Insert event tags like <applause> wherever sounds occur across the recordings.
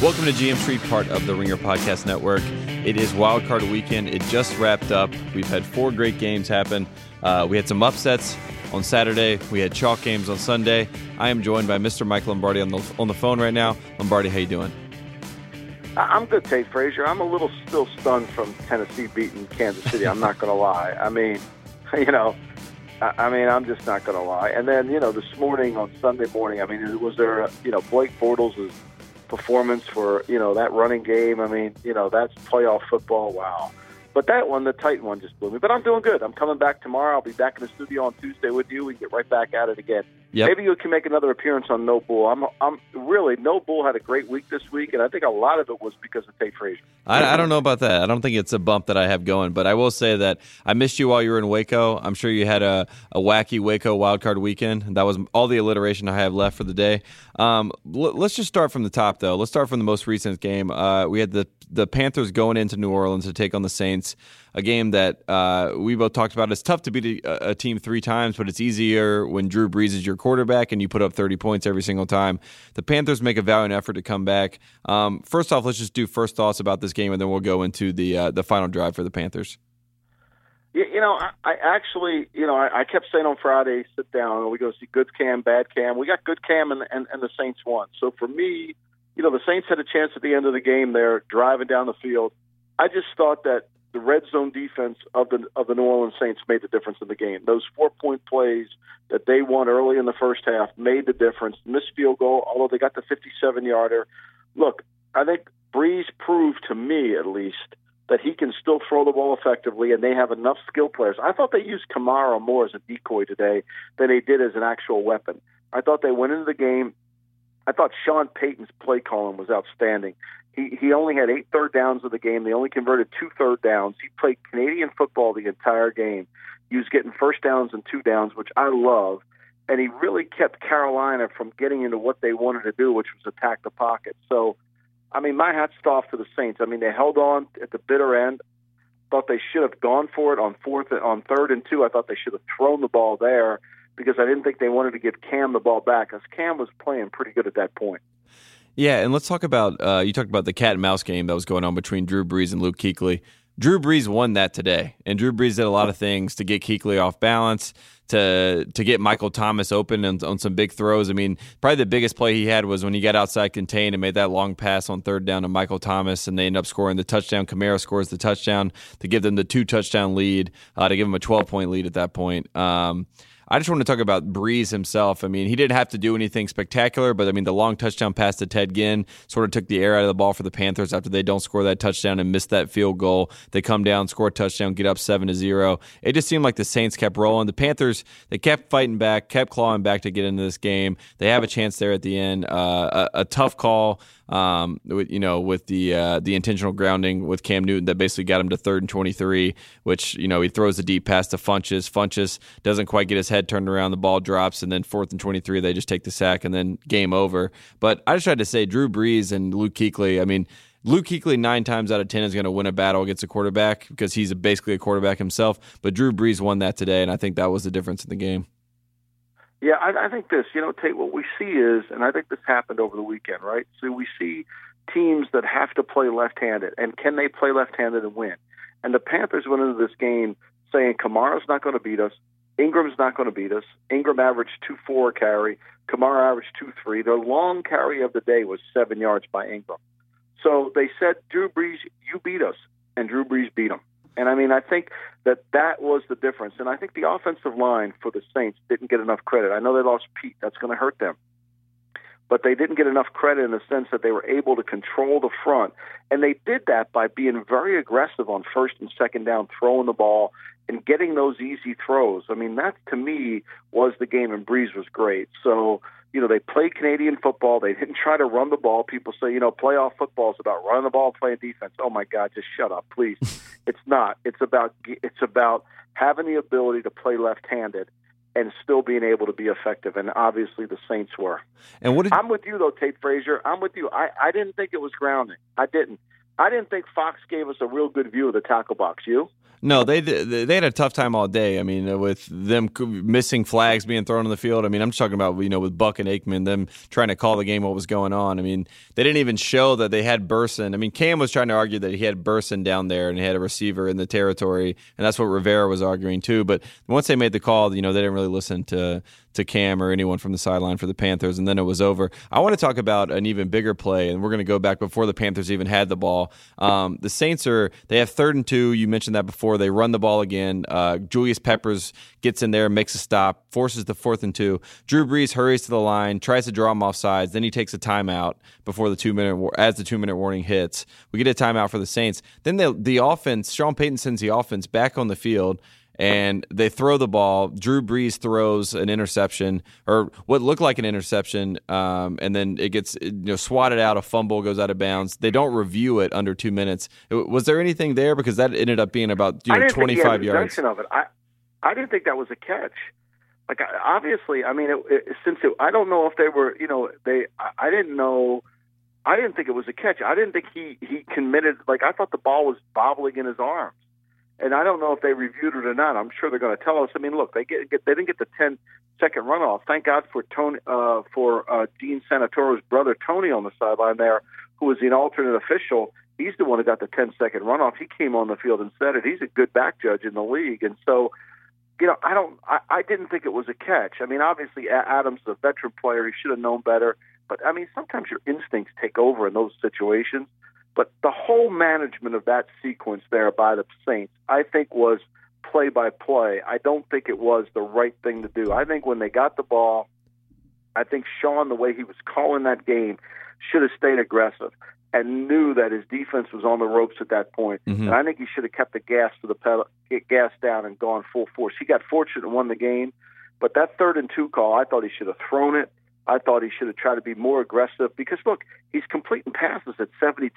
Welcome to GM Street, part of the Ringer Podcast Network. It is wildcard weekend. It just wrapped up. We've had four great games happen. Uh, we had some upsets on Saturday. We had chalk games on Sunday. I am joined by Mr. Mike Lombardi on the on the phone right now. Lombardi, how you doing? I'm good, Tate Frazier. I'm a little still stunned from Tennessee beating Kansas City. I'm not going to lie. I mean, <laughs> you know, I, mean, I'm just not going to lie. And then, you know, this morning on Sunday morning, I mean, was there, you know, Blake Bortles is performance for you know that running game. I mean, you know that's playoff football. Wow. But that one, the Titan one, just blew me. But I'm doing good. I'm coming back tomorrow. I'll be back in the studio on Tuesday with you. We get right back at it again. Yep. Maybe you can make another appearance on No Bull. I'm, I'm really No Bull had a great week this week, and I think a lot of it was because of Tate Frazier. I, I don't know about that. I don't think it's a bump that I have going, but I will say that I missed you while you were in Waco. I'm sure you had a, a wacky Waco wildcard weekend. That was all the alliteration I have left for the day. Um, l- let's just start from the top, though. Let's start from the most recent game. Uh, we had the the Panthers going into New Orleans to take on the Saints a game that uh, we both talked about. It's tough to beat a, a, team three times, but it's easier when Drew Brees is your quarterback and you put up 30 points every single time. The Panthers make a valiant effort to come back. Um, first off, let's just do first thoughts about this game, and then we'll go into the uh, the final drive for the Panthers. You know, I, I actually, you know, I, I kept saying on Friday, sit down, and we go see good cam, bad cam. We got good cam, and, and, and the Saints won. So for me, you know, the Saints had a chance at the end of the game there, driving down the field. I just thought that the red zone defense of the of the New Orleans Saints made the difference in the game. Those four point plays that they won early in the first half made the difference. Missed field goal, although they got the 57 yarder. Look, I think Brees proved to me at least that he can still throw the ball effectively, and they have enough skill players. I thought they used Kamara more as a decoy today than they did as an actual weapon. I thought they went into the game. I thought Sean Payton's play calling was outstanding. He he only had eight third downs of the game. They only converted two third downs. He played Canadian football the entire game. He was getting first downs and two downs, which I love. And he really kept Carolina from getting into what they wanted to do, which was attack the pocket. So, I mean, my hat's off to the Saints. I mean, they held on at the bitter end. Thought they should have gone for it on fourth, on third and two. I thought they should have thrown the ball there because I didn't think they wanted to give Cam the ball back, because Cam was playing pretty good at that point. Yeah, and let's talk about uh, you talked about the cat and mouse game that was going on between Drew Brees and Luke Kuechly. Drew Brees won that today, and Drew Brees did a lot of things to get Kuechly off balance, to to get Michael Thomas open on, on some big throws. I mean, probably the biggest play he had was when he got outside contained and made that long pass on third down to Michael Thomas, and they end up scoring the touchdown. Kamara scores the touchdown to give them the two touchdown lead, uh, to give them a twelve point lead at that point. Um, I just want to talk about Brees himself. I mean, he didn't have to do anything spectacular, but I mean, the long touchdown pass to Ted Ginn sort of took the air out of the ball for the Panthers after they don't score that touchdown and miss that field goal. They come down, score a touchdown, get up seven to zero. It just seemed like the Saints kept rolling. The Panthers they kept fighting back, kept clawing back to get into this game. They have a chance there at the end. Uh, a, a tough call um, with, you know, with the uh, the intentional grounding with Cam Newton that basically got him to third and 23, which, you know, he throws the deep pass to Funchess. Funchess doesn't quite get his head turned around. The ball drops, and then fourth and 23, they just take the sack, and then game over. But I just tried to say Drew Brees and Luke Kuechly, I mean, Luke Kuechly nine times out of ten is going to win a battle against a quarterback because he's basically a quarterback himself. But Drew Brees won that today, and I think that was the difference in the game. Yeah, I, I think this, you know, Tate, what we see is, and I think this happened over the weekend, right? So we see teams that have to play left-handed, and can they play left-handed and win? And the Panthers went into this game saying Kamara's not going to beat us, Ingram's not going to beat us. Ingram averaged two four carry, Kamara averaged two three. Their long carry of the day was seven yards by Ingram. So they said, Drew Brees, you beat us, and Drew Brees beat them. And I mean, I think that that was the difference. And I think the offensive line for the Saints didn't get enough credit. I know they lost Pete. That's going to hurt them. But they didn't get enough credit in the sense that they were able to control the front. And they did that by being very aggressive on first and second down, throwing the ball and getting those easy throws. I mean, that to me was the game, and Brees was great. So, you know, they played Canadian football. They didn't try to run the ball. People say, you know, playoff football is about running the ball, playing defense. Oh my God, just shut up, please. <laughs> it's not. It's about it's about having the ability to play left-handed and still being able to be effective. And obviously, the Saints were. And what did I'm with you though, Tate Frazier. I'm with you. I I didn't think it was grounding. I didn't. I didn't think Fox gave us a real good view of the tackle box. You? No, they they had a tough time all day. I mean, with them missing flags being thrown on the field. I mean, I'm just talking about you know with Buck and Aikman them trying to call the game what was going on. I mean, they didn't even show that they had Burson. I mean, Cam was trying to argue that he had Burson down there and he had a receiver in the territory, and that's what Rivera was arguing too. But once they made the call, you know, they didn't really listen to to Cam or anyone from the sideline for the Panthers, and then it was over. I want to talk about an even bigger play, and we're going to go back before the Panthers even had the ball. Um, the Saints are they have third and two. You mentioned that before. They run the ball again. Uh, Julius Peppers gets in there, makes a stop, forces the fourth and two. Drew Brees hurries to the line, tries to draw him off sides. Then he takes a timeout before the two minute as the two minute warning hits. We get a timeout for the Saints. Then the the offense. Sean Payton sends the offense back on the field and they throw the ball. Drew Brees throws an interception, or what looked like an interception, um, and then it gets you know swatted out. A fumble goes out of bounds. They don't review it under two minutes. Was there anything there because that ended up being about you know twenty five yards? Of it. I I didn't think that was a catch. Like obviously, I mean, it, it, since it, I don't know if they were, you know, they I didn't know. I didn't think it was a catch. I didn't think he he committed. Like I thought the ball was bobbling in his arms and I don't know if they reviewed it or not. I'm sure they're going to tell us. I mean, look, they get, get they didn't get the 10 second runoff. Thank God for Tony uh, for uh, Gene Steratore's brother Tony on the sideline there, who was the alternate official. He's the one who got the 10 second runoff. He came on the field and said it. He's a good back judge in the league, and so. You know, I don't. I, I didn't think it was a catch. I mean, obviously Adams is a veteran player. He should have known better. But I mean, sometimes your instincts take over in those situations. But the whole management of that sequence there by the Saints, I think, was play by play. I don't think it was the right thing to do. I think when they got the ball, I think Sean, the way he was calling that game, should have stayed aggressive and knew that his defense was on the ropes at that point. Mm-hmm. And I think he should have kept the gas to the pedal, get gas down, and gone full force. He got fortunate and won the game, but that third and two call, I thought he should have thrown it. I thought he should have tried to be more aggressive because look, he's completing passes at 72%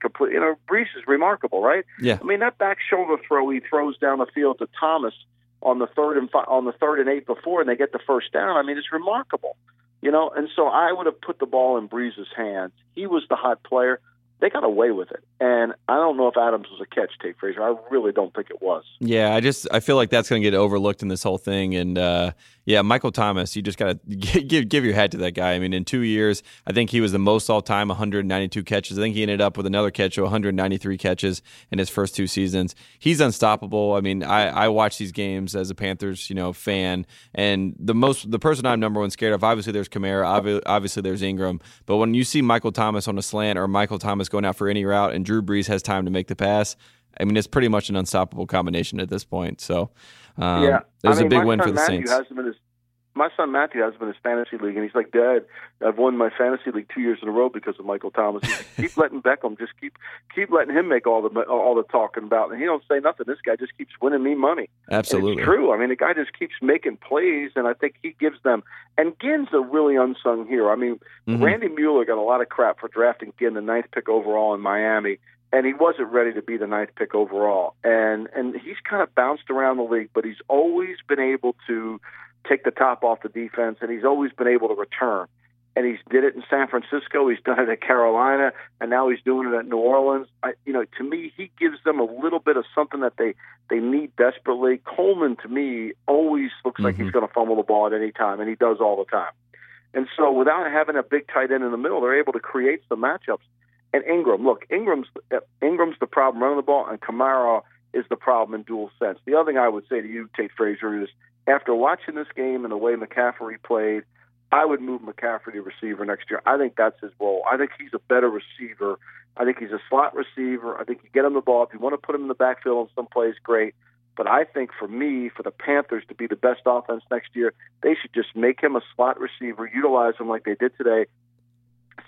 complete. You know, Brees is remarkable, right? Yeah. I mean, that back shoulder throw he throws down the field to Thomas on the third and fi- on the third and eight before, and they get the first down. I mean, it's remarkable, you know. And so I would have put the ball in Brees's hands. He was the hot player they got away with it. And I don't know if Adams was a catch, Tate Frazier. I really don't think it was. Yeah, I just I feel like that's going to get overlooked in this whole thing. And uh, yeah, Michael Thomas, you just got to <laughs> give give your hat to that guy. I mean, in two years, I think he was the most all time, 192 catches. I think he ended up with another catch of 193 catches in his first two seasons. He's unstoppable. I mean, I, I watch these games as a Panthers, you know, fan, and the most the person I'm number one scared of. Obviously, there's Kamara. Obviously, there's Ingram. But when you see Michael Thomas on a slant or Michael Thomas going out for any route, and Drew Brees has time to make the pass. I mean, it's pretty much an unstoppable combination at this point. So, um, yeah, it was I mean, a big win for the Matthew Saints. Has been his, my son Matthew has been in his fantasy league, and he's like, Dad, I've won my fantasy league two years in a row because of Michael Thomas. keep <laughs> letting Beckham, just keep keep letting him make all the all the talking about, and he don't say nothing. This guy just keeps winning me money. Absolutely, true. I mean, the guy just keeps making plays, and I think he gives them. And Ginn's a really unsung hero. I mean, mm-hmm. Randy Mueller got a lot of crap for drafting Ginn, the ninth pick overall in Miami and he wasn't ready to be the ninth pick overall. And and he's kind of bounced around the league, but he's always been able to take the top off the defense, and he's always been able to return. And he's did it in San Francisco. He's done it at Carolina, and now he's doing it at New Orleans. I, you know, to me, he gives them a little bit of something that they they need desperately. Coleman, to me, always looks mm-hmm. like he's mm-hmm. going to fumble the ball at any time, and he does all the time. And so, without having a big tight end in the middle, they're able to create some matchups and Ingram. Look, Ingram's Ingram's the problem running the ball, and Kamara is the problem in dual sense. The other thing I would say to you, Tate Frazier, is after watching this game and the way McCaffrey played, I would move McCaffrey to receiver next year. I think that's his role. I think he's a better receiver. I think he's a slot receiver. I think you get him the ball. If you want to put him in the backfield in some place, great. But I think for me, for the Panthers to be the best offense next year, they should just make him a slot receiver, utilize him like they did today,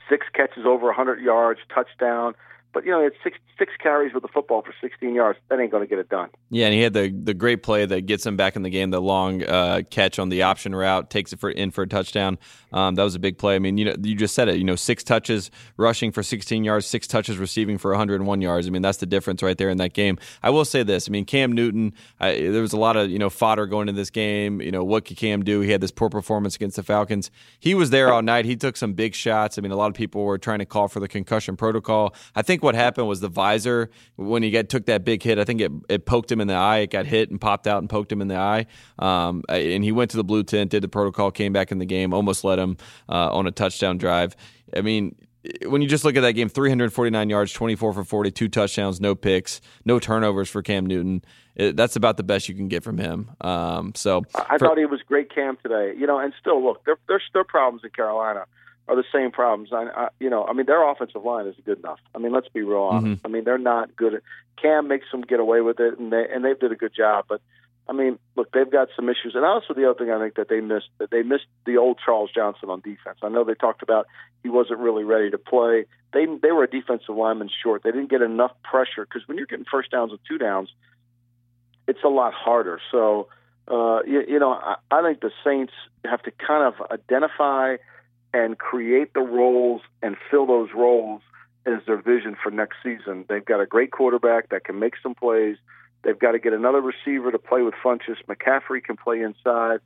six catches over 100 yards, touchdown. But you know, it's six six carries with the football for 16 yards. That ain't going to get it done. Yeah, and he had the the great play that gets him back in the game. The long uh, catch on the option route takes it for in for a touchdown. Um, that was a big play. I mean, you know, you just said it. You know, six touches rushing for 16 yards, six touches receiving for 101 yards. I mean, that's the difference right there in that game. I will say this. I mean, Cam Newton. I, there was a lot of you know fodder going into this game. You know, what could Cam do? He had this poor performance against the Falcons. He was there all night. He took some big shots. I mean, a lot of people were trying to call for the concussion protocol. I think think what happened was the visor when he got took that big hit. I think it, it poked him in the eye. It got hit and popped out and poked him in the eye. Um, and he went to the blue tent, did the protocol, came back in the game, almost led him uh, on a touchdown drive. I mean, when you just look at that game, 349 yards, 24 for 42 touchdowns, no picks, no turnovers for Cam Newton. It, that's about the best you can get from him. Um, so I for, thought he was great, Cam, today. You know, and still look, their their their problems in Carolina are the same problems. I, I you know, I mean, their offensive line isn't good enough. I mean, let's be real honest. Mm-hmm. I mean, they're not good. At, Cam makes them get away with it, and they and they did a good job, but I mean, look, they've got some issues, and also the other thing I think that they missed that they missed the old Charles Johnson on defense. I know they talked about he wasn't really ready to play. They they were a defensive lineman short. They didn't get enough pressure because when you're getting first downs and two downs, it's a lot harder. So, uh, you, you know, I, I think the Saints have to kind of identify and create the roles and fill those roles as their vision for next season. They've got a great quarterback that can make some plays They've got to get another receiver to play with Funchess. McCaffrey can play inside.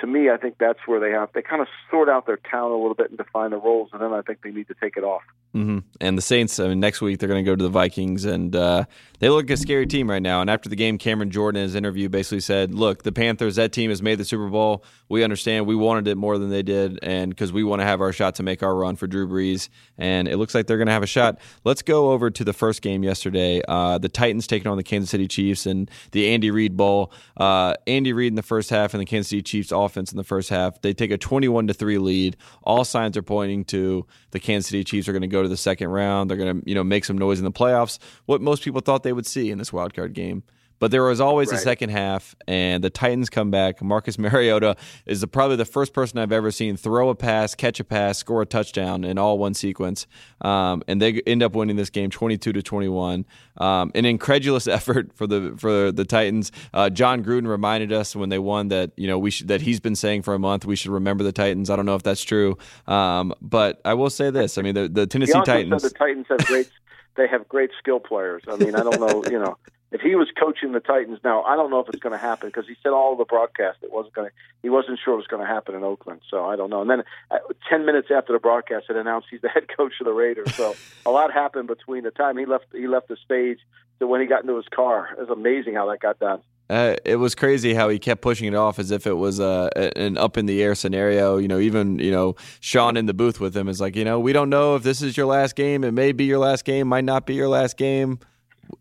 To me, I think that's where they have they kind of sort out their talent a little bit and define the roles, and then I think they need to take it off. Mm-hmm. And the Saints, I mean, next week they're going to go to the Vikings, and uh, they look like a scary team right now. And after the game, Cameron Jordan in his interview basically said, "Look, the Panthers, that team has made the Super Bowl. We understand. We wanted it more than they did, and because we want to have our shot to make our run for Drew Brees, and it looks like they're going to have a shot." Let's go over to the first game yesterday. Uh, the Titans taking on the Kansas City Chiefs and the Andy Reid Bowl. Uh, Andy Reid in the first half and the Kansas City Chiefs offense in the first half. They take a twenty-one to three lead. All signs are pointing to the Kansas City Chiefs are going to go to the second round. They're going to, you know, make some noise in the playoffs. What most people thought they would see in this wild card game. But there was always right. a second half, and the Titans come back. Marcus Mariota is the, probably the first person I've ever seen throw a pass, catch a pass, score a touchdown in all one sequence. Um, and they end up winning this game, twenty-two to twenty-one. Um, an incredulous <laughs> effort for the for the Titans. Uh, Jon Gruden reminded us when they won that you know we should, that he's been saying for a month we should remember the Titans. I don't know if that's true, um, but I will say this: I mean, the, the Tennessee Titans. the Titans have great. <laughs> they have great skill players. I mean, I don't know, you know, if he was coaching the Titans now, I don't know if it's going to happen because he said all the broadcast it wasn't going to. He wasn't sure it was going to happen in Oakland, so I don't know. And then uh, ten minutes after the broadcast, it announced he's the <laughs> head coach of the Raiders. So a lot happened between the time he left he left the stage to when he got into his car. It was amazing how that got done. Uh, it was crazy how he kept pushing it off as if it was uh, an up in the air scenario. You know, even you know Sean in the booth with him is like, you know, we don't know if this is your last game. It may be your last game, might not be your last game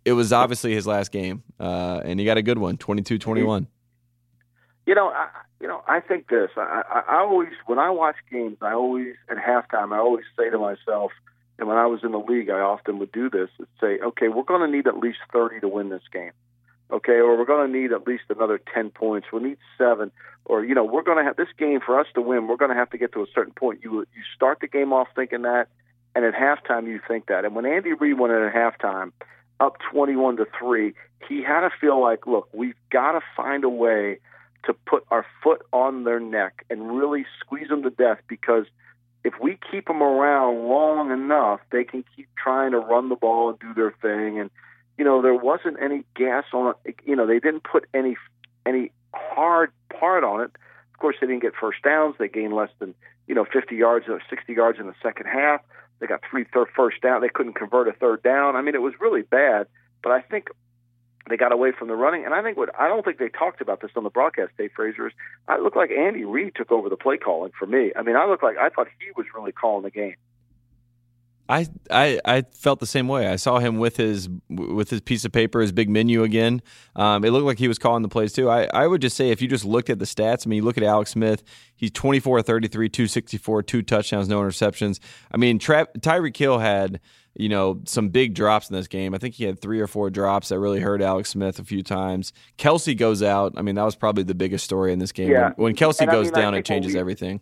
it was obviously his last game, uh, and he got a good one, 22-21. You know, I, you know, I think this. I, I, I always, when I watch games, I always at halftime, I always say to myself, and when I was in the league, I often would do this: and say, okay, we're going to need at least thirty to win this game, okay, or we're going to need at least another ten points. We need seven, or you know, we're going to have this game for us to win. We're going to have to get to a certain point. You you start the game off thinking that, and at halftime you think that. And when Andy Reid went in at halftime up 21 to 3, he had to feel like, look, we've got to find a way to put our foot on their neck and really squeeze them to death because if we keep them around long enough, they can keep trying to run the ball and do their thing. And, you know, there wasn't any gas on. You know, they didn't put any any hard part on it. Of course, they didn't get first downs. They gained less than, you know, 50 yards or 60 yards in the second half. They got three third first down. They couldn't convert a third down. I mean, it was really bad. But I think they got away from the running. And I think what I don't think they talked about this on the broadcast, Tate Frazier, is I look like Andy Reid took over the play calling for me. I mean, I look like I thought he was really calling the game. I, I I felt the same way. I saw him with his with his piece of paper, his big menu again. Um, it looked like he was calling the plays too. I, I would just say if you just looked at the stats, I mean, you look at Alex Smith, he's 24 33, 264, two touchdowns, no interceptions. I mean, Tra- Tyreek Hill had you know some big drops in this game. I think he had three or four drops that really hurt Alex Smith a few times. Kelce goes out. I mean, that was probably the biggest story in this game. Yeah. When, when Kelce and goes I mean, down, it changes we, everything.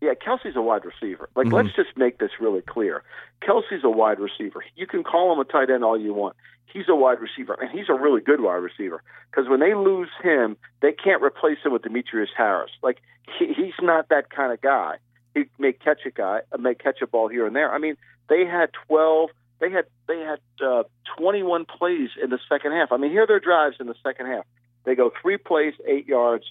Yeah, Kelce's a wide receiver. Like, mm-hmm. let's just make this really clear. Kelce's a wide receiver. You can call him a tight end all you want. He's a wide receiver, and he's a really good wide receiver. Because when they lose him, they can't replace him with Demetrius Harris. Like, he, he's not that kind of guy. He may catch a guy, uh, may catch a ball here and there. I mean, they had twelve. They had they had uh, 21 plays in the second half. I mean, here are their drives in the second half. They go three plays, eight yards,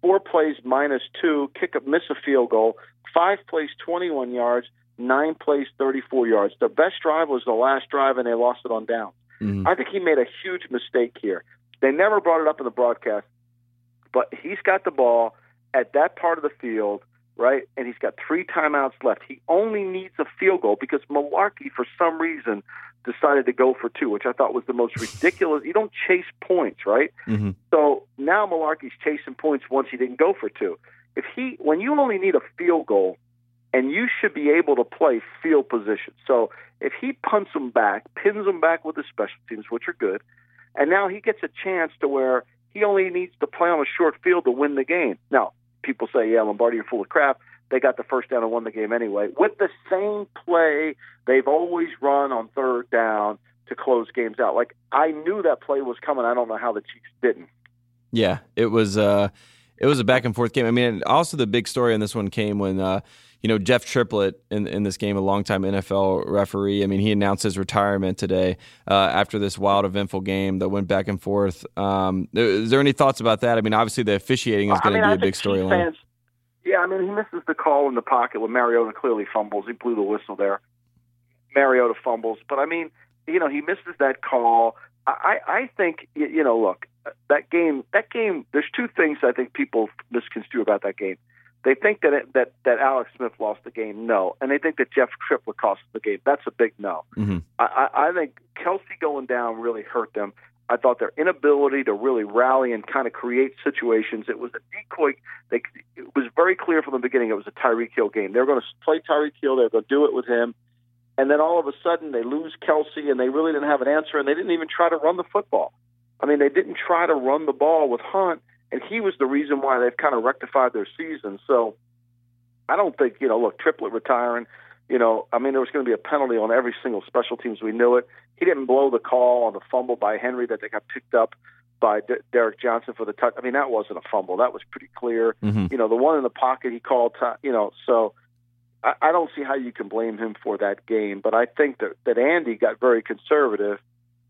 four plays minus two, kick up, miss a field goal, five plays, 21 yards, nine plays, 34 yards. The best drive was the last drive, and they lost it on down. Mm-hmm. I think he made a huge mistake here. They never brought it up in the broadcast, but he's got the ball at that part of the field, right? And he's got three timeouts left. He only needs a field goal because Mularkey, for some reason, decided to go for two, which I thought was the most <laughs> ridiculous. You don't chase points, right? Mm-hmm. So now Mularkey's chasing points once he didn't go for two. If he, when you only need a field goal, and you should be able to play field position. So if he punts them back, pins them back with the special teams, which are good, and now he gets a chance to where he only needs to play on a short field to win the game. Now, people say, yeah, Lombardi, you're full of crap. They got the first down and won the game anyway. With the same play they've always run on third down to close games out. Like I knew that play was coming. I don't know how the Chiefs didn't. Yeah, it was uh it was a back and forth game. I mean, also the big story on this one came when uh you know, Jeff Triplett in, in this game, a longtime NFL referee. I mean, he announced his retirement today uh, after this wild, eventful game that went back and forth. Um, is there any thoughts about that? I mean, obviously the officiating is going to be a big storyline. Yeah, I mean, he misses the call in the pocket when Mariota clearly fumbles. He blew the whistle there. Mariota fumbles, but I mean, you know, he misses that call. I, I think, you know, look, that game, that game. There's two things I think people misconstrue about that game. They think that it, that that Alex Smith lost the game. No, and they think that Jeff Triplett cost the game. That's a big no. Mm-hmm. I, I think Kelce going down really hurt them. I thought their inability to really rally and kind of create situations. It was a decoy. They, it was very clear from the beginning it was a Tyreek Hill game. They were going to play Tyreek Hill. They were going to do it with him. And then all of a sudden they lose Kelce and they really didn't have an answer and they didn't even try to run the football. I mean, they didn't try to run the ball with Hunt and he was the reason why they've kind of rectified their season. So I don't think you know. Look, Triplett retiring. You know, I mean, there was going to be a penalty on every single special teams. We knew it. He didn't blow the call on the fumble by Henry that they got picked up by D- Derrick Johnson for the touch. I mean, that wasn't a fumble. That was pretty clear. Mm-hmm. You know, the one in the pocket he called. T- you know, so I, I don't see how you can blame him for that game. But I think that that Andy got very conservative,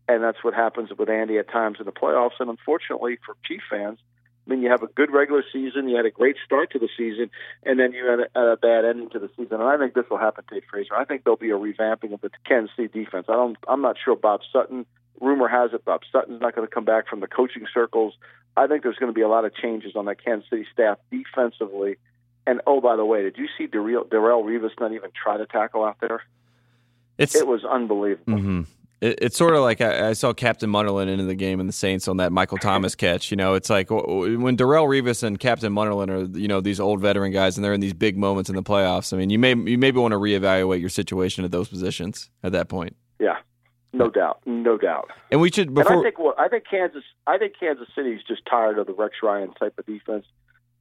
and that's what happens with Andy at times in the playoffs. And unfortunately for Chief fans, I mean, you have a good regular season, you had a great start to the season, and then you had a, a bad ending to the season. And I think this will happen to Tate Frazier. I think there'll be a revamping of the Kansas City defense. I don't. I'm not sure Bob Sutton. Rumor has it Bob Sutton's not going to come back from the coaching circles. I think there's going to be a lot of changes on that Kansas City staff defensively. And oh, by the way, did you see Darrelle, Darrelle Revis not even try to tackle out there? It's, it was unbelievable. Mm-hmm it, it's sort of like I, I, saw Captain Munnerlyn into the game in the Saints on that Michael <laughs> Thomas catch. You know, it's like when Darrelle Revis and Captain Munnerlyn are you know these old veteran guys, and they're in these big moments in the playoffs. I mean, you may you maybe want to reevaluate your situation at those positions at that point. Yeah, no doubt, no doubt. And we should before. And I think well, I think Kansas. I think Kansas City's just tired of the Rex Ryan type of defense.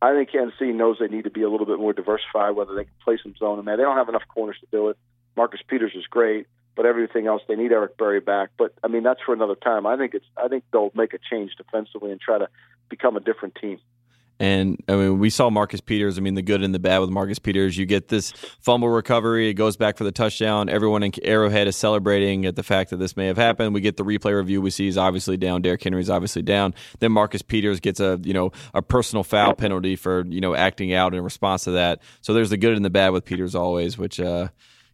I think Kansas City knows they need to be a little bit more diversified, whether they can play some zone and man. They don't have enough corners to do it. Marcus Peters is great but everything else they need Eric Berry back. But I mean that's for another time. I think it's I think they'll make a change defensively and try to become a different team. And I mean, we saw Marcus Peters. I mean, the good and the bad with Marcus Peters. You get this fumble recovery, it goes back for the touchdown. Everyone in Arrowhead is celebrating at the fact that this may have happened. We get the replay review. We see he's obviously down. Derrick Henry's obviously down. Then Marcus Peters gets a you know a personal foul penalty for you know acting out in response to that. So there's the good and the bad with Peters always, which. uh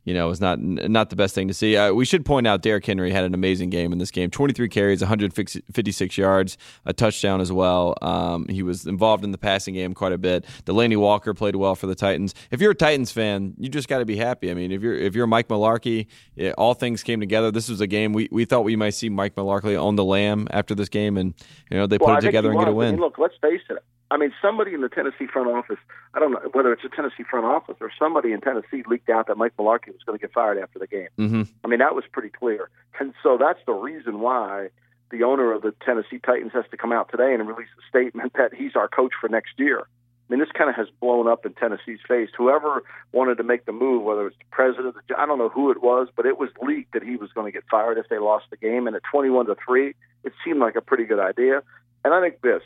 you know, was not not the best thing to see. Uh, we should point out Derrick Henry had an amazing game in this game. 23 carries, 156 yards, a touchdown as well. Um, he was involved in the passing game quite a bit. Delanie Walker played well for the Titans. If you're a Titans fan, you just got to be happy. I mean, if you're if you're Mike Mularkey, it, all things came together. This was a game we, we thought we might see Mike Mularkey own the lamb after this game, and you know they well, put it together and get a win. I mean, look, let's face it. I mean, somebody in the Tennessee front office, I don't know whether it's a Tennessee front office or somebody in Tennessee leaked out that Mike Mularkey was going to get fired after the game. Mm-hmm. I mean, that was pretty clear. And so that's the reason why the owner of the Tennessee Titans has to come out today and release a statement that he's our coach for next year. I mean, this kind of has blown up in Tennessee's face. Whoever wanted to make the move, whether it's the president, I don't know who it was, but it was leaked that he was going to get fired if they lost the game. And at 21 to 3, it seemed like a pretty good idea. And I think this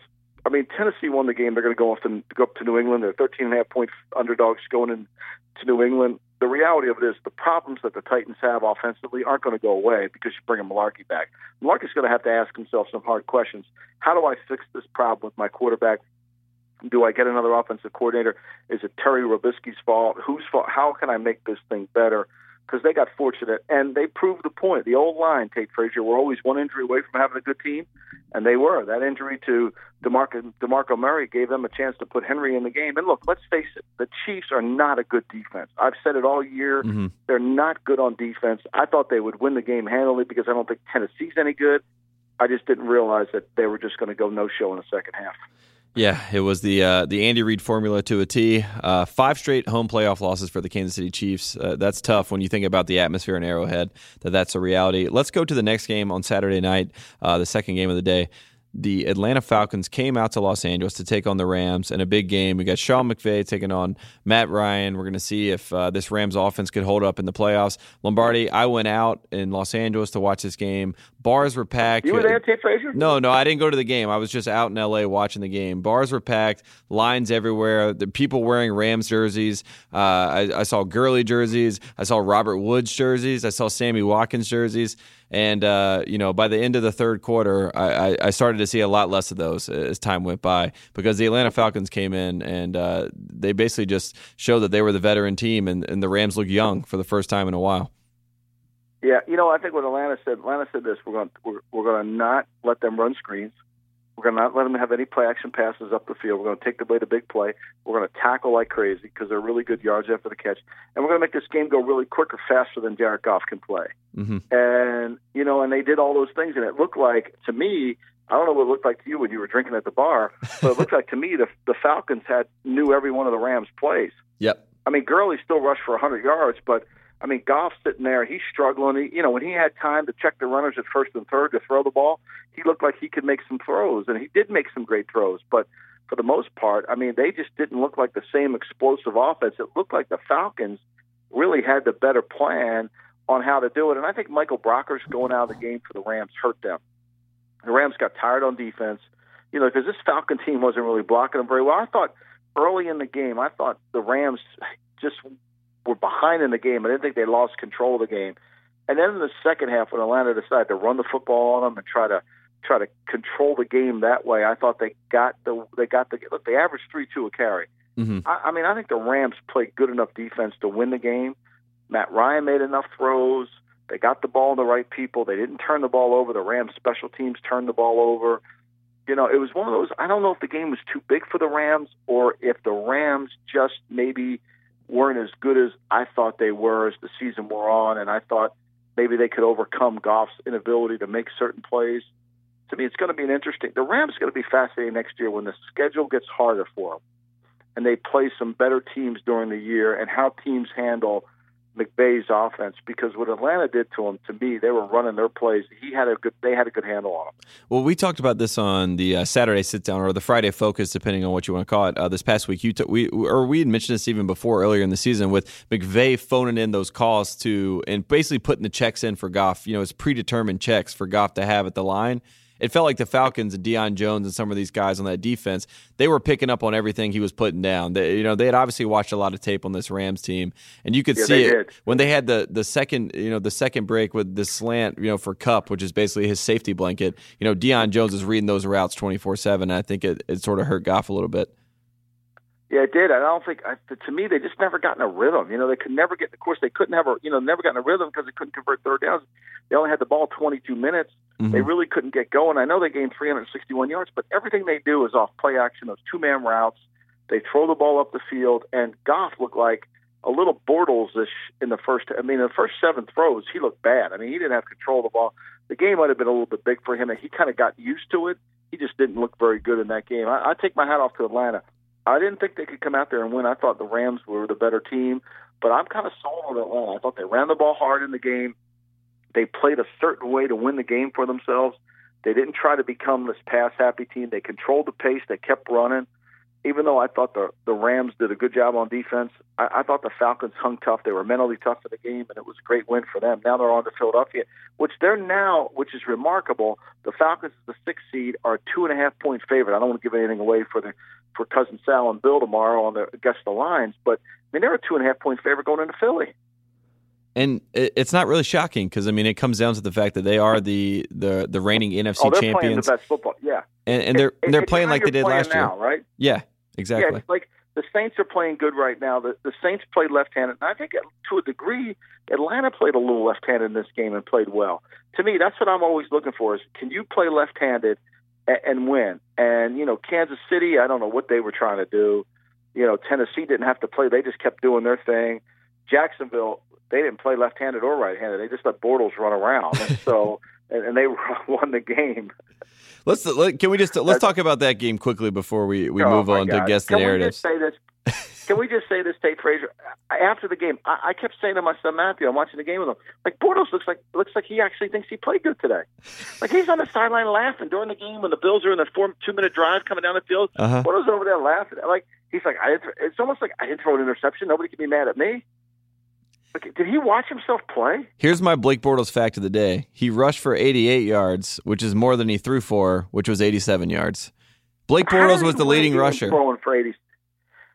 I mean, Tennessee won the game. They're going to go off to go up to New England. They're 13 and a half point underdogs going into New England. The reality of it is the problems that the Titans have offensively aren't going to go away because you bring a Mularkey back. Mularkey's going to have to ask himself some hard questions. How do I fix this problem with my quarterback? Do I get another offensive coordinator? Is it Terry Robiskie's fault? Whose fault? How can I make this thing better? Because they got fortunate and they proved the point. The old line, Tate Frazier, were always one injury away from having a good team, and they were. That injury to DeMarco, DeMarco Murray gave them a chance to put Henry in the game. And look, let's face it, the Chiefs are not a good defense. I've said it all year. Mm-hmm. They're not good on defense. I thought they would win the game handily because I don't think Tennessee's any good. I just didn't realize that they were just going to go no show in the second half. Yeah, it was the uh, the Andy Reid formula to a T. Uh, five straight home playoff losses for the Kansas City Chiefs. Uh, that's tough when you think about the atmosphere in Arrowhead. That that's a reality. Let's go to the next game on Saturday night, uh, the second game of the day the Atlanta Falcons came out to Los Angeles to take on the Rams in a big game. We got Sean McVay taking on Matt Ryan. We're going to see if uh, this Rams offense could hold up in the playoffs. Lombardi, I went out in Los Angeles to watch this game. Bars were packed. You were there, Tate Frazier? No, no, I didn't go to the game. I was just out in LA watching the game. Bars were packed, lines everywhere. The people wearing Rams jerseys. Uh, I, I saw Gurley jerseys. I saw Robert Woods jerseys. I saw Sammy Watkins jerseys. And uh, you know, by the end of the third quarter, I, I, started to see a lot less of those as time went by because the Atlanta Falcons came in and uh, they basically just showed that they were the veteran team, and, and the Rams looked young for the first time in a while. Yeah, you know, I think what Atlanta said. Atlanta said this: we're going we're, we're going to not let them run screens. We're going to not let them have any play action passes up the field. We're going to take away the big play. We're going to tackle like crazy because they're really good yards after the catch. And we're going to make this game go really quicker, faster than Jared Goff can play. Mm-hmm. And, you know, and they did all those things. And it looked like, to me, I don't know what it looked like to you when you were drinking at the bar, <laughs> but it looked like to me the, the Falcons had knew every one of the Rams' plays. Yep. I mean, Gurley still rushed for 100 yards, but – I mean, Goff's sitting there. He's struggling. He, you know, when he had time to check the runners at first and third to throw the ball, he looked like he could make some throws, and he did make some great throws. But for the most part, I mean, they just didn't look like the same explosive offense. It looked like the Falcons really had the better plan on how to do it. And I think Michael Brockers going out of the game for the Rams hurt them. The Rams got tired on defense, you know, because this Falcon team wasn't really blocking them very well. I thought early in the game, I thought the Rams just were behind in the game. I didn't think they lost control of the game. And then in the second half, when Atlanta decided to run the football on them and try to try to control the game that way, I thought they got the they got the look. They averaged three two a carry. Mm-hmm. I, I mean, I think the Rams played good enough defense to win the game. Matt Ryan made enough throws. They got the ball to the right people. They didn't turn the ball over. The Rams special teams turned the ball over. You know, it was one of those. I don't know if the game was too big for the Rams or if the Rams just maybe weren't as good as I thought they were as the season wore on, and I thought maybe they could overcome Goff's inability to make certain plays. To me, it's going to be an interesting. The Rams going to be fascinating next year when the schedule gets harder for them, and they play some better teams during the year, and how teams handle McVay's offense because what Atlanta did to him, to me, they were running their plays. He had a good, they had a good handle on him. Well, we talked about this on the uh, Saturday sit down or the Friday focus, depending on what you want to call it. Uh, this past week, you t- we or we had mentioned this even before earlier in the season with McVay phoning in those calls to and basically putting the checks in for Goff. You know, it's predetermined checks for Goff to have at the line it felt like the Falcons and Deion Jones and some of these guys on that defense, they were picking up on everything he was putting down. They, you know, they had obviously watched a lot of tape on this Rams team, and you could yeah, see it did. when they had the the second, you know, the second break with the slant, you know, for Kupp, which is basically his safety blanket. You know, Deion Jones is reading those routes twenty four seven. I think it, it sort of hurt Goff a little bit. Yeah, it did. I don't think. I, to me, they just never got in a rhythm. You know, they could never get. Of course, they couldn't have a. You know, never got in a rhythm because they couldn't convert third downs. They only had the ball 22 minutes. Mm-hmm. They really couldn't get going. I know they gained 361 yards, but everything they do is off play action. Those two man routes. They throw the ball up the field, and Goff looked like a little Bortles-ish in the first. I mean, in the first seven throws, he looked bad. I mean, he didn't have control of the ball. The game might have been a little bit big for him, and he kind of got used to it. He just didn't look very good in that game. I, I take my hat off to Atlanta. I didn't think they could come out there and win. I thought the Rams were the better team, but I'm kind of sold on Atlanta. I thought they ran the ball hard in the game. They played a certain way to win the game for themselves. They didn't try to become this pass happy team. They controlled the pace. They kept running even though I thought the the Rams did a good job on defense, I, I thought the Falcons hung tough. They were mentally tough in the game, and it was a great win for them. Now they're on to Philadelphia, which they're now, which is remarkable. The Falcons, the sixth seed, are a two and a half point favorite. I don't want to give anything away for the for cousin Sal and Bill tomorrow on the against the lines, but I mean they're a two and a half point favorite going into Philly. And it's not really shocking because I mean it comes down to the fact that they are the the, the reigning NFC oh, they're champions. Playing the best football, yeah. And, and they're it, they're playing like they did last now, year, right? Yeah, exactly. Yeah, like the Saints are playing good right now. The the Saints played left-handed, and I think to a degree, Atlanta played a little left-handed in this game and played well. To me, that's what I'm always looking for: is can you play left-handed and, and win? And you know, Kansas City, I don't know what they were trying to do. You know, Tennessee didn't have to play; they just kept doing their thing. Jacksonville, they didn't play left-handed or right-handed; they just let Bortles run around, and so <laughs> and, and they <laughs> won the game. Let's let, can we just let's talk about that game quickly before we, we Oh, move on God. to guess the Can narratives. say this? <laughs> Can we just say this, Tate Frazier? After the game, I, I kept saying to my son Matthew, I'm watching the game with him, like Bortles looks like looks like he actually thinks he played good today. Like he's on the sideline laughing during the game when the Bills are in the four two minute drive coming down the field. Uh-huh. Bortles over there laughing. Like he's like, I didn't, it's almost like I didn't throw an interception. Nobody can be mad at me. Like, did he watch himself play? Here's my Blake Bortles fact of the day. He rushed for 88 yards, which is more than he threw for, which was 87 yards. Blake Bortles was the leading rusher. Throwing for 80.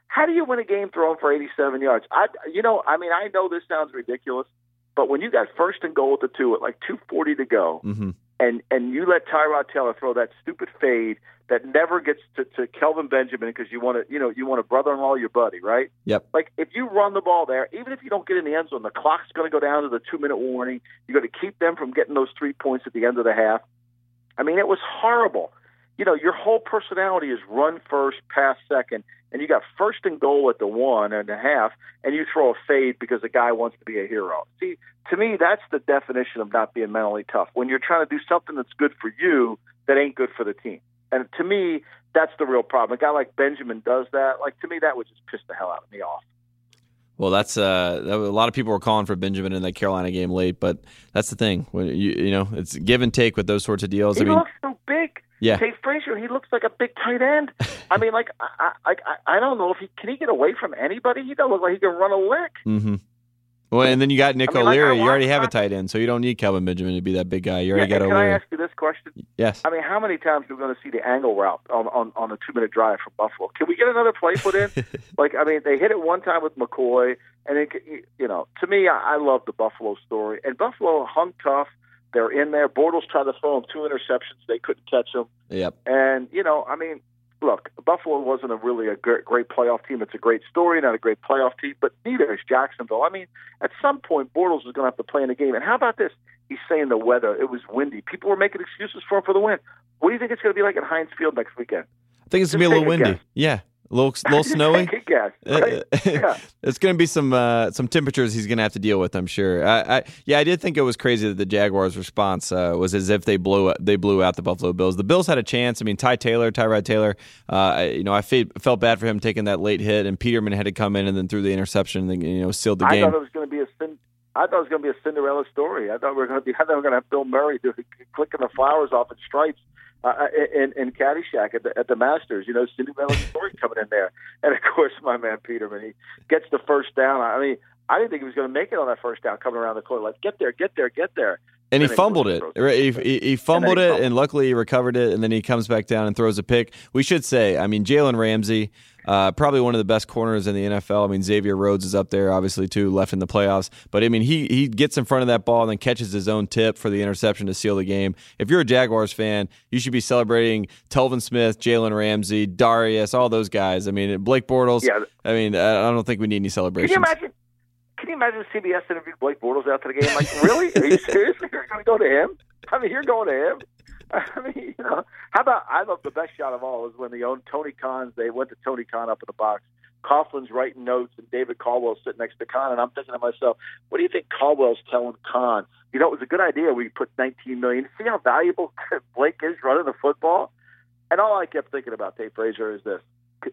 How do you win a game throwing for 87 yards? I, you know, I mean, I know this sounds ridiculous, but when you got first and goal at the two at like 2:40 to go, hmm and and you let Tyrod Taylor throw that stupid fade that never gets to, to Kelvin Benjamin because you want to, you know, you want a brother-in-law, your buddy, right? Yep. Like if you run the ball there, even if you don't get in the end zone, the clock's going to go down to the two-minute warning. You're going to keep them from getting those three points at the end of the half. I mean, it was horrible. You know, your whole personality is run first, pass second, and you got first and goal at the one and a half, and you throw a fade because the guy wants to be a hero. See, to me, that's the definition of not being mentally tough. When you're trying to do something that's good for you that ain't good for the team. And to me, that's the real problem. A guy like Benjamin does that. Like to me, that would just piss the hell out of me off. Well, that's uh, that, a lot of people were calling for Benjamin in that Carolina game late, but that's the thing. When you you know, it's give and take with those sorts of deals. He I mean, so big. Yeah. Tate Frazier, he looks like a big tight end. I mean, like I, I, I, don't know if he can he get away from anybody. He doesn't look like he can run a lick. Mm-hmm. Well, and then you got Nick I mean, O'Leary. I you already have a tight end, so you don't need Kelvin Benjamin to be that big guy. You already Yeah, got and can I ask you this question? yes. I mean, how many times are we going to see the angle route on on, on a two minute drive from Buffalo? Can we get another play put in? <laughs> like, I mean, they hit it one time with McCoy, and it, you know, to me, I, I love the Buffalo story. And Buffalo hung tough. They're in there. Bortles tried to throw them two interceptions. They couldn't catch them. Yep. And you know, I mean, look, Buffalo wasn't a really a great, great playoff team. It's a great story, not a great playoff team, but neither is Jacksonville. I mean, at some point, Bortles is going to have to play in the game. And how about this? He's saying the weather. It was windy. People were making excuses for him for the win. What do you think it's going to be like at Heinz Field next weekend? I think it's gonna be a little take a windy. Yeah, a little little <laughs> snowy. Guess. Right? yeah. <laughs> it's going to be some uh, some temperatures he's going to have to deal with. I'm sure. I, I yeah, I did think it was crazy that the Jaguars' response uh, was as if they blew they blew out the Buffalo Bills. The Bills had a chance. I mean, Ty Taylor, Tyrod Taylor. Uh, I- you know, I fe- felt bad for him taking that late hit, and Peterman had to come in and then threw the interception. And you know, sealed the I game. thought it was going to be a I thought it was going to be a Cinderella story. I thought we were going to be. I thought we were going to have Bill Murray do, clicking the flowers off in stripes uh, in in Caddyshack at the at the Masters. You know, Cindy story coming in there, and of course, my man Peterman he gets the first down. I mean, I didn't think he was going to make it on that first down coming around the corner. Like, get there, get there, get there. And he fumbled it. and He, he, he fumbled he it, fumbled. and luckily he recovered it. And then he comes back down and throws a pick. We should say, I mean, Jalen Ramsey, uh, probably one of the best corners in the NFL. I mean, Xavier Rhodes is up there, obviously too, left in the playoffs. But I mean, he he gets in front of that ball and then catches his own tip for the interception to seal the game. If you're a Jaguars fan, you should be celebrating Telvin Smith, Jalen Ramsey, Darius, all those guys. I mean, Blake Bortles. Yeah. I mean, I don't think we need any Can celebrations. you imagine? Can you imagine CBS interview Blake Bortles after the game? Like, really? Are you seriously <laughs> you're going to go to him? I mean, you're going to him. <laughs> I mean, you know, how about? I love the best shot of all is when the own Tony Khan's. They went to Tony Khan up in the box. Coughlin's writing notes, and David Caldwell's sitting next to Khan. And I'm thinking to myself, what do you think Caldwell's telling Khan? You know, it was a good idea. We put 19 million. See how valuable <laughs> Blake is running the football. And all I kept thinking about Tate Frazier is this: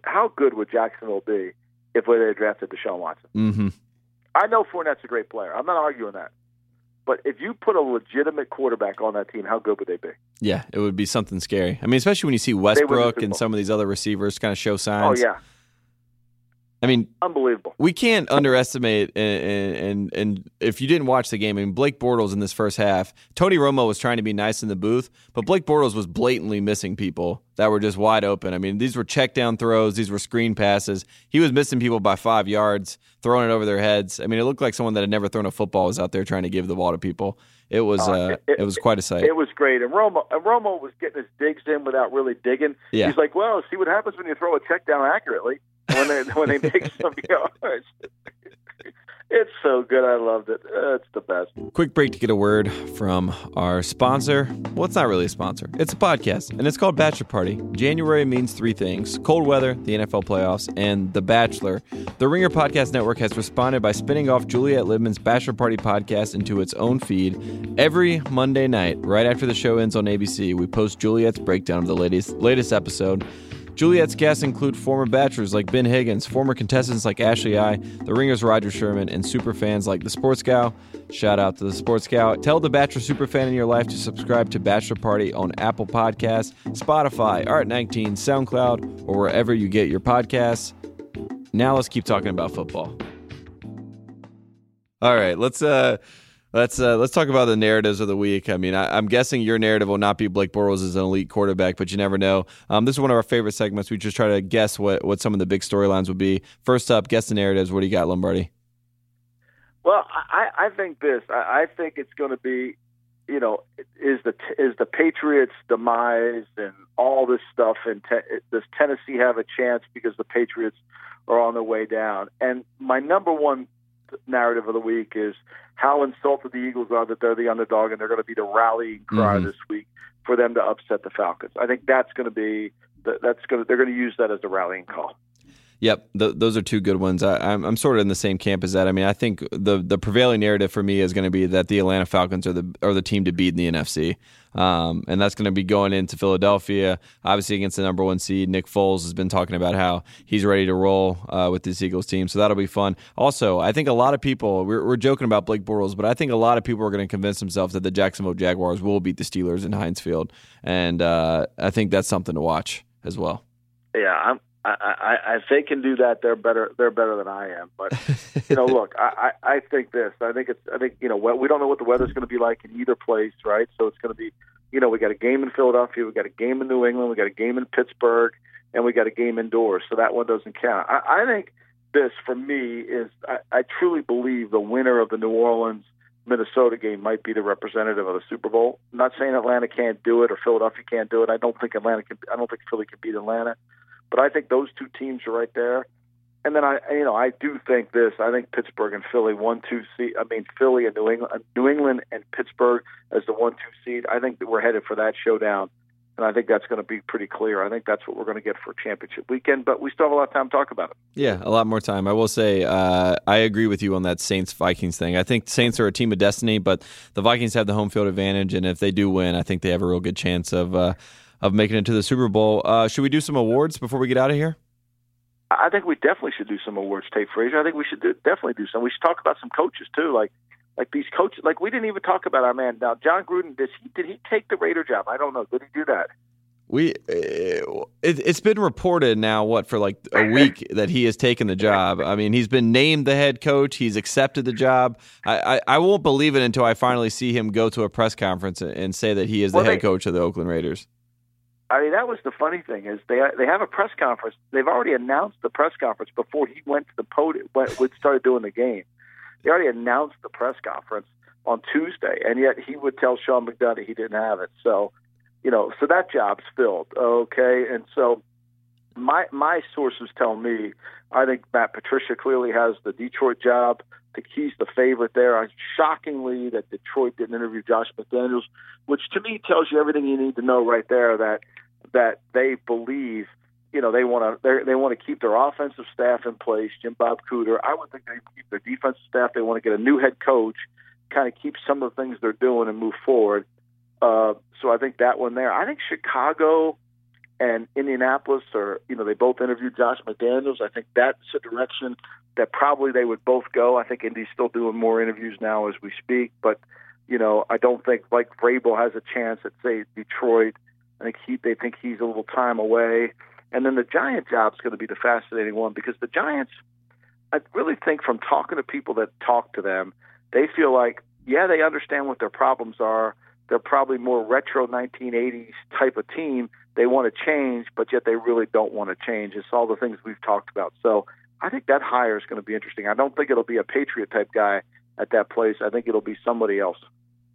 How good would Jacksonville be if they had drafted Deshaun Watson? hmm I know Fournette's a great player. I'm not arguing that. But if you put a legitimate quarterback on that team, how good would they be? Yeah, it would be something scary. I mean, especially when you see Westbrook and some of these other receivers kind of show oh, signs. Oh yeah. I mean, unbelievable. We can't underestimate, and, and and if you didn't watch the game, I mean, Blake Bortles in this first half, Tony Romo was trying to be nice in the booth, but Blake Bortles was blatantly missing people that were just wide open. I mean, these were check down throws, these were screen passes. He was missing people by five yards, throwing it over their heads. I mean, it looked like someone that had never thrown a football was out there trying to give the ball to people. It was uh, uh it, it, was quite a sight. It was great, and Romo and Romo was getting his digs in without really digging. Yeah. He's like, "Well, see what happens when you throw a check down accurately." When they when they make some yards. It's so good. I loved it. Uh, it's the best. Quick break to get a word from our sponsor. Well, it's not really a sponsor. It's a podcast, and it's called Bachelor Party. January means three things cold weather, the NFL playoffs, and The Bachelor. The Ringer Podcast Network has responded by spinning off Juliet Litman's Bachelor Party podcast into its own feed. Every Monday night, right after the show ends on ABC, we post Juliet's breakdown of the latest, latest episode. Juliet's guests include former bachelors like Ben Higgins, former contestants like Ashley I, The Ringer's Roger Sherman, and super fans like The Sports Cow. Shout out to The Sports Cow. Tell the Bachelor super fan in your life to subscribe to Bachelor Party on Apple Podcasts, Spotify, Art19, SoundCloud, or wherever you get your podcasts. Now let's keep talking about football. All right, let's uh Let's uh, let's talk about the narratives of the week. I mean, I, am guessing your narrative will not be Blake Bortles as an elite quarterback, but you never know. Um, this is one of our favorite segments. We just try to guess what what some of the big storylines would be. First up, guess the narratives. What do you got, Lombardi? Well, I, I think this. I, I think it's going to be, you know, is the is the Patriots' demise and all this stuff, and te- does Tennessee have a chance because the Patriots are on their way down? And my number one narrative of the week is how insulted the Eagles are that they're the underdog and they're going to be the rallying cry mm-hmm. this week for them to upset the Falcons. I think that's going to be that's going to they're going to use that as the rallying call. Yep, th- those are two good ones. I, am I'm, I'm sort of in the same camp as that. I mean, I think the the prevailing narrative for me is going to be that the Atlanta Falcons are the are the team to beat in the NFC, um, and that's going to be going into Philadelphia, obviously against the number one seed. Nick Foles has been talking about how he's ready to roll uh, with this Eagles team, so that'll be fun. Also, I think a lot of people we're, we're joking about Blake Bortles, but I think a lot of people are going to convince themselves that the Jacksonville Jaguars will beat the Steelers in Heinz Field, and uh, I think that's something to watch as well. Yeah, I'm I, I, if they can do that, they're better. They're better than I am. But you know, look, I, I, I think this. I think it's. I think you know, we don't know what the weather's going to be like in either place, right? So it's going to be, you know, we got a game in Philadelphia, we got a game in New England, we got a game in Pittsburgh, and we got a game indoors. So that one doesn't count. I, I think this for me is. I, I truly believe the winner of the New Orleans Minnesota game might be the representative of the Super Bowl. I'm not saying Atlanta can't do it or Philadelphia can't do it. I don't think Atlanta can. I don't think Philly can beat Atlanta. But I think those two teams are right there. And then I, you know, I do think this. I think Pittsburgh and Philly one two seed. I mean Philly and New England, New England and Pittsburgh as the one two seed. I think that we're headed for that showdown, and I think that's going to be pretty clear. I think that's what we're going to get for championship weekend. But we still have a lot of time to talk about it. Yeah, a lot more time. I will say uh, I agree with you on that Saints Vikings thing. I think Saints are a team of destiny, but the Vikings have the home field advantage, and if they do win, I think they have a real good chance of. Uh, of making it to the Super Bowl. Uh, should we do some awards before we get out of here? I think we definitely should do some awards, Tate Frazier. I think we should do, definitely do some. We should talk about some coaches too, like like these coaches. Like we didn't even talk about our man now, Jon Gruden. Did he did he take the Raider job? I don't know. Did he do that? We uh, it, has been reported now what for like a week <laughs> that he has taken the job. I mean, he's been named the head coach. He's accepted the job. I, I, I won't believe it until I finally see him go to a press conference and say that he is the well, head they, coach of the Oakland Raiders. I mean, that was the funny thing is they they have a press conference. They've already announced the press conference before he went to the podium. Went, started doing the game. They already announced the press conference on Tuesday, and yet he would tell Sean McDonough he didn't have it. So, you know, so that job's filled. Okay, and so my my sources tell me I think Matt Patricia clearly has the Detroit job think he's the favorite there. Shockingly, that Detroit didn't interview Josh McDaniels, which to me tells you everything you need to know right there. That that they believe, you know, they want to they want to keep their offensive staff in place. Jim Bob Cooter. I would think they keep their defensive staff. They want to get a new head coach, kind of keep some of the things they're doing and move forward. Uh, so I think that one there. I think Chicago and Indianapolis are, you know, they both interviewed Josh McDaniels. I think that's a direction that probably they would both go. I think Indy's still doing more interviews now as we speak, but you know, I don't think like Vrabel has a chance at say Detroit. I think he they think he's a little time away, and then the Giant job's going to be the fascinating one because the Giants, I really think from talking to people that talk to them, they feel like yeah, they understand what their problems are. They're probably more retro 1980s type of team. They want to change, but yet they really don't want to change. It's all the things we've talked about. So I think that hire is going to be interesting. I don't think it'll be a Patriot type guy at that place. I think it'll be somebody else.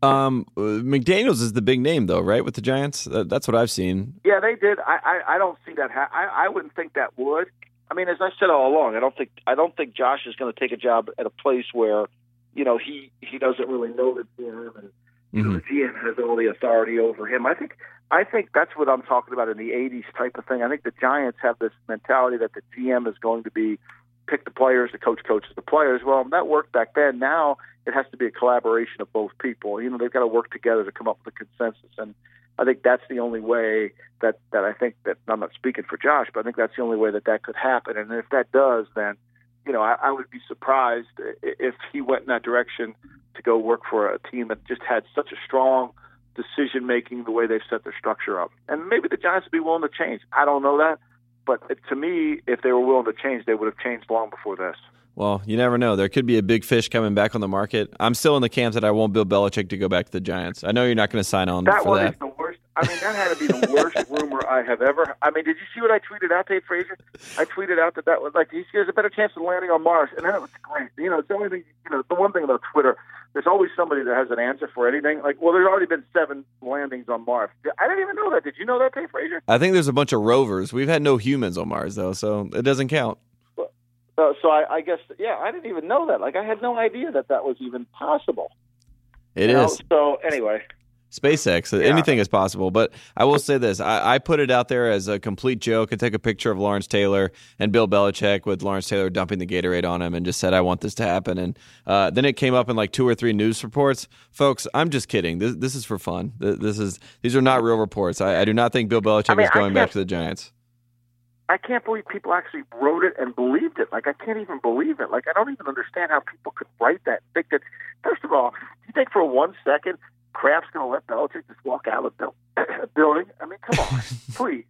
Um, McDaniels is the big name, though, right? With the Giants, that's what I've seen. Yeah, they did. I I, I don't see that. Ha- I I wouldn't think that would. I mean, as I said all along, I don't think I don't think Josh is going to take a job at a place where, you know, he he doesn't really know the GM and you know, the GM has all the authority over him. I think I think that's what I'm talking about in the '80s type of thing. I think the Giants have this mentality that the GM is going to be pick the players, the coach coaches the players. Well, that worked back then. Now it has to be a collaboration of both people. You know, they've got to work together to come up with a consensus. And I think that's the only way that that I think that I'm not speaking for Josh, but I think that's the only way that that could happen. And if that does, then you know, I, I would be surprised if he went in that direction to go work for a team that just had such a strong decision making the way they've set their structure up. And maybe the Giants would be willing to change. I don't know that. But to me, if they were willing to change, they would have changed long before this. Well, you never know. There could be a big fish coming back on the market. I'm still in the camp that I want Bill Belichick to go back to the Giants. I know you're not going to sign on that for that. the worst. I mean, that had to be the worst <laughs> rumor I have ever. I mean, did you see what I tweeted out, Tate Frazier? I tweeted out that that was like he has a better chance of landing on Mars, and then it was great. You know, it's the only thing. You know, the one thing about Twitter, there's always somebody that has an answer for anything. Like, well, there's already been seven landings on Mars. I didn't even know that. Did you know that, Tate Frazier? I think there's a bunch of rovers. We've had no humans on Mars though, so it doesn't count. Uh, so I, I guess, yeah, I didn't even know that. Like, I had no idea that that was even possible. It you is. Know? So anyway, SpaceX. Yeah. Anything is possible. But I will say this: I, I, put it out there as a complete joke. I took a picture of Lawrence Taylor and Bill Belichick with Lawrence Taylor dumping the Gatorade on him, and just said, "I want this to happen." And uh, then it came up in like two or three news reports. Folks, I'm just kidding. This, this is for fun. This is these are not real reports. I, I do not think Bill Belichick I mean, is going back to the Giants. I can't believe people actually wrote it and believed it. Like I can't even believe it. Like I don't even understand how people could write that. Think that first of all, do you think for one second Kraft's going to let Belichick just walk out of the <clears throat> building? I mean, come on, <laughs> please.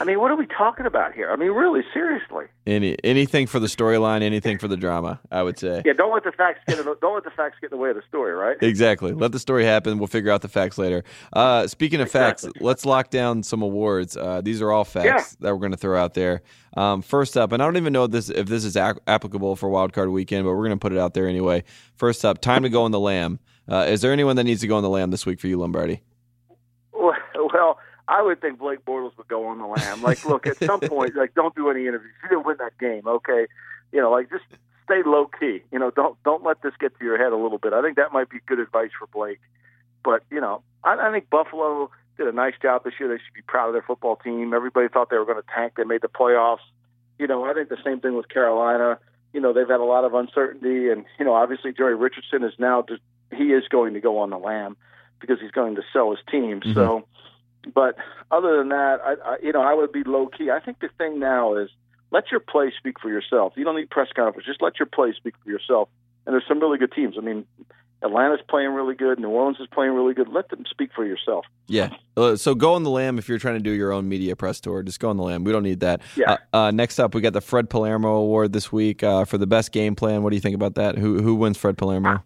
I mean, what are we talking about here? I mean, really, seriously. Any anything for the storyline, anything for the drama. I would say. Yeah, don't let the facts get in the, don't let the facts get in the way of the story, right? Exactly. Let the story happen. We'll figure out the facts later. Uh, speaking of exactly. facts, let's lock down some awards. Uh, these are all facts yeah. that we're going to throw out there. Um, first up, and I don't even know if this if this is ac- applicable for Wild Card Weekend, but we're going to put it out there anyway. First up, time to go on the lamb. Uh, is there anyone that needs to go on the lamb this week for you, Lombardi? Well <laughs> I would think Blake Bortles would go on the lamb. Like, look, at some <laughs> point, like, don't do any interviews. You didn't win that game, okay? You know, like, just stay low key. You know, don't don't let this get to your head a little bit. I think that might be good advice for Blake. But you know, I, I think Buffalo did a nice job this year. They should be proud of their football team. Everybody thought they were going to tank. They made the playoffs. You know, I think the same thing with Carolina. You know, they've had a lot of uncertainty, and you know, obviously Jerry Richardson is now just, he is going to go on the lamb because he's going to sell his team. Mm-hmm. So but other than that, I, I you know I would be low key. I think the thing now is let your play speak for yourself. You don't need press conference. Just let your play speak for yourself. And there's some really good teams. I mean, Atlanta's playing really good. New Orleans is playing really good. Let them speak for yourself. Yeah. Uh, so go on the lamb if you're trying to do your own media press tour. Just go on the lamb. We don't need that. Yeah. Uh, uh, next up, we got the Fred Palermo Award this week uh, for the best game plan. What do you think about that? Who who wins Fred Palermo?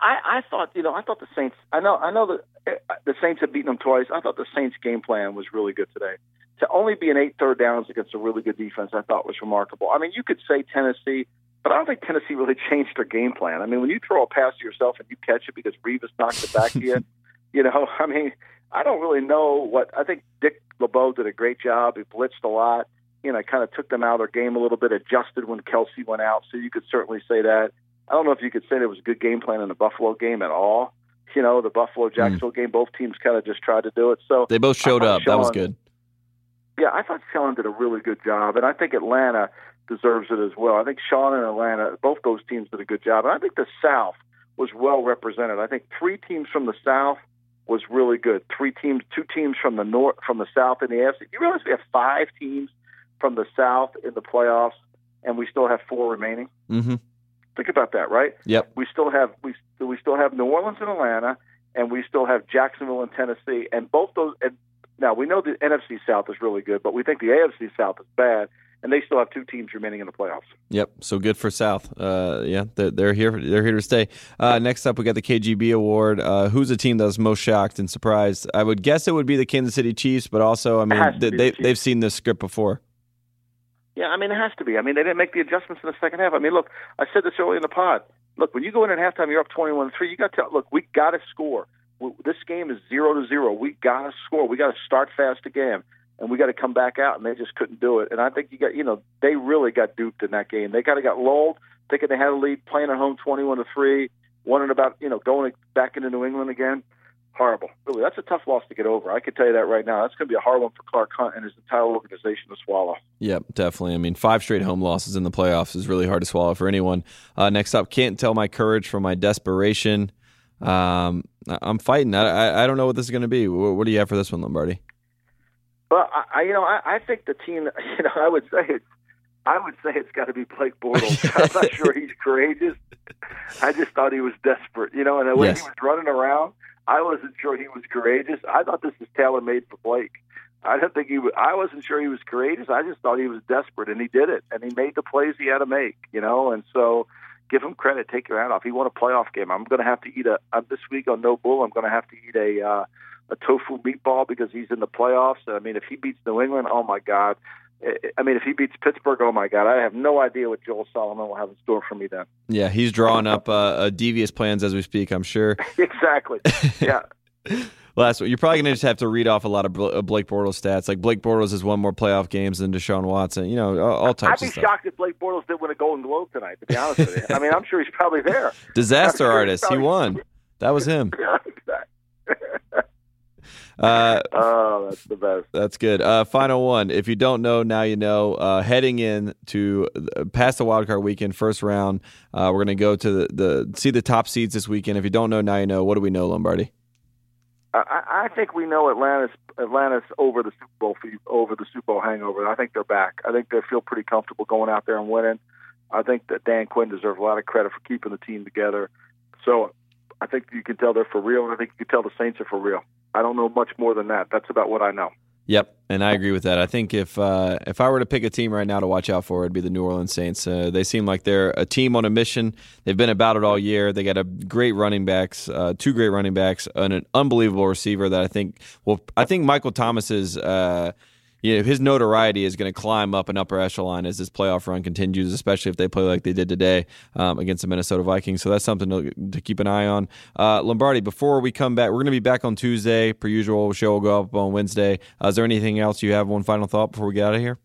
I, I thought, you know, I thought the Saints. I know, I know that uh, the Saints have beaten them twice. I thought the Saints' game plan was really good today. To only be an eight third downs against a really good defense, I thought was remarkable. I mean, you could say Tennessee, but I don't think Tennessee really <laughs> changed their game plan. I mean, when you throw a pass to yourself and you catch it because Revis knocked it back to you, <laughs> you know, I mean, I don't really know what. I think Dick LeBeau did a great job. He blitzed a lot. You know, kind of took them out of their game a little bit, adjusted when Kelce went out. So you could certainly say that. I don't know if you could say there was a good game plan in the Buffalo game at all. You know, the Buffalo hmm. Jacksonville mm. game, both teams kind of just tried to do it. So they both showed up. Sean, that was good. Yeah, I thought Sean did a really good job, and I think Atlanta deserves it as well. I think Sean and Atlanta, both those teams did a good job, and I think the South was well represented. I think three teams from the South was really good. Three teams, two teams from the north, from the South in the AFC. You realize we have five teams from the South in the playoffs, and we still have four remaining. Mm-hmm. Think about that, right? Yep. We still have we we still have New Orleans and Atlanta, and we still have Jacksonville and Tennessee, and both those. And now we know the NFC South is really good, but we think the AFC South is bad. and they still have two teams remaining in the playoffs. Yep. So good for South. Uh, yeah, they're, they're, here. They're here to stay. Uh, next up, we got the KGB Award. Uh, who's the team that was most shocked and surprised? I would guess it would be the Kansas City Chiefs, but also, I mean, they, the they've seen this script before. Yeah, I mean, it has to be. I mean, they didn't make the adjustments in the second half. I mean, look, I said this early in the pod. Look, when you go in at halftime, you're up 21 3. You got to, look, we got to score. This game is 0 to 0. We got to score. We got to start fast again and we got to come back out, and they just couldn't do it. And I think you got, you know, they really got duped in that game. They kind of got lulled, thinking they had a lead, playing at home, twenty-one to three, wondering about, you know, going back into New England again. Horrible, really. That's a tough loss to get over. I can tell you that right now. That's going to be a hard one for Clark Hunt and his entire organization to swallow. Yep, definitely. I mean, five straight home losses in the playoffs is really hard to swallow for anyone. Uh, next up, can't tell my courage from my desperation. Um, I'm fighting. I, I don't know what this is going to be. What do you have for this one, Lombardi? Well, I, you know, I, I think the team. <laughs> You know, I would say it's. I would say it's got to be Blake Bortles. <laughs> I'm not sure he's courageous. I just thought he was desperate. You know, and the way yes. he was running around, I wasn't sure he was courageous. I thought this was tailor made for Blake. I didn't think he was. I wasn't sure he was courageous. I just thought he was desperate, and he did it, and he made the plays he had to make. You know, and so give him credit. Take your hat off. He won a playoff game. I'm going to have to eat a uh, this week on No Bull. I'm going to have to eat a. Uh, a tofu meatball because he's in the playoffs. I mean, if he beats New England, oh my God. I mean, if he beats Pittsburgh, oh my God, I have no idea what Joel Solomon will have in store for me then. Yeah, he's drawing up uh, uh, devious plans as we speak. I'm sure. <laughs> exactly. Yeah. <laughs> Last one, you're probably going to just have to read off a lot of uh, Blake Bortles stats. Like Blake Bortles has won more playoff games than Deshaun Watson. You know, all, types. I'd be shocked if Blake Bortles did win a Golden Globe tonight. To be honest with you, I mean, I'm sure he's probably there. <laughs> Disaster sure artist. Probably... He won. That was him. Uh, oh, that's the best. That's good. Uh, final one. If you don't know, now you know. Uh, heading in to uh, past the wild card weekend, first round, uh, we're going to go to the, the see the top seeds this weekend. If you don't know, now you know. What do we know, Lombardi? I, I think we know Atlanta's Atlanta's over the Super Bowl over the Super Bowl hangover. I think they're back. I think they feel pretty comfortable going out there and winning. I think that Dan Quinn deserves a lot of credit for keeping the team together. So I think you can tell they're for real, and I think you can tell the Saints are for real. I don't know much more than that. That's about what I know. Yep, and I agree with that. I think if uh, if I were to pick a team right now to watch out for, it'd be the New Orleans Saints. Uh, they seem like they're a team on a mission. They've been about it all year. They got a great running backs, uh, two great running backs, and an unbelievable receiver that I think. Well, I think Michael Thomas is uh, you know, his notoriety is going to climb up an upper echelon as this playoff run continues, especially if they play like they did today um, against the Minnesota Vikings. So that's something to, to keep an eye on. Uh, Lombardi, before we come back, we're going to be back on Tuesday. Per usual, show will go up on Wednesday. Uh, is there anything else you have? One final thought before we get out of here?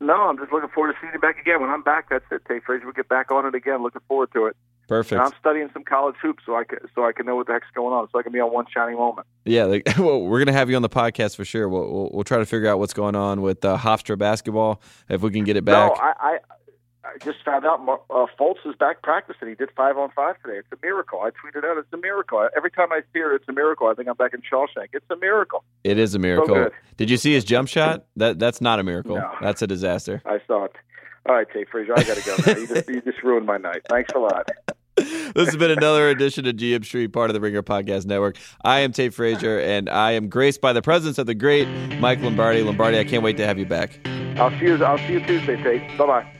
No, I'm just looking forward to seeing you back again. When I'm back, that's it. Tate Frazier, we'll get back on it again. Looking forward to it. Perfect. And I'm studying some college hoops so I can so I can know what the heck's going on, so I can be on one shining moment. Yeah, like, <laughs> well, we're gonna have you on the podcast for sure. We'll we'll, we'll try to figure out what's going on with uh, Hofstra basketball if we can get it back. No, I I, I just found out uh, Fultz is back practicing. He did five on five today. It's a miracle. I tweeted out, "It's a miracle." Every time I see hear it's a miracle, I think I'm back in Shawshank. It's a miracle. It is a miracle. So did you see his jump shot? That that's not a miracle. No. That's a disaster. I saw it. All right, Tate Frazier, I got to go now. You just, you just ruined my night. Thanks a lot. this has been another edition of GM Street, part of the Ringer Podcast Network. I am Tate Frazier, and I am graced by the presence of the great Mike Lombardi. Lombardi, I can't wait to have you back. I'll see you. I'll see you Tuesday, Tate. Bye bye.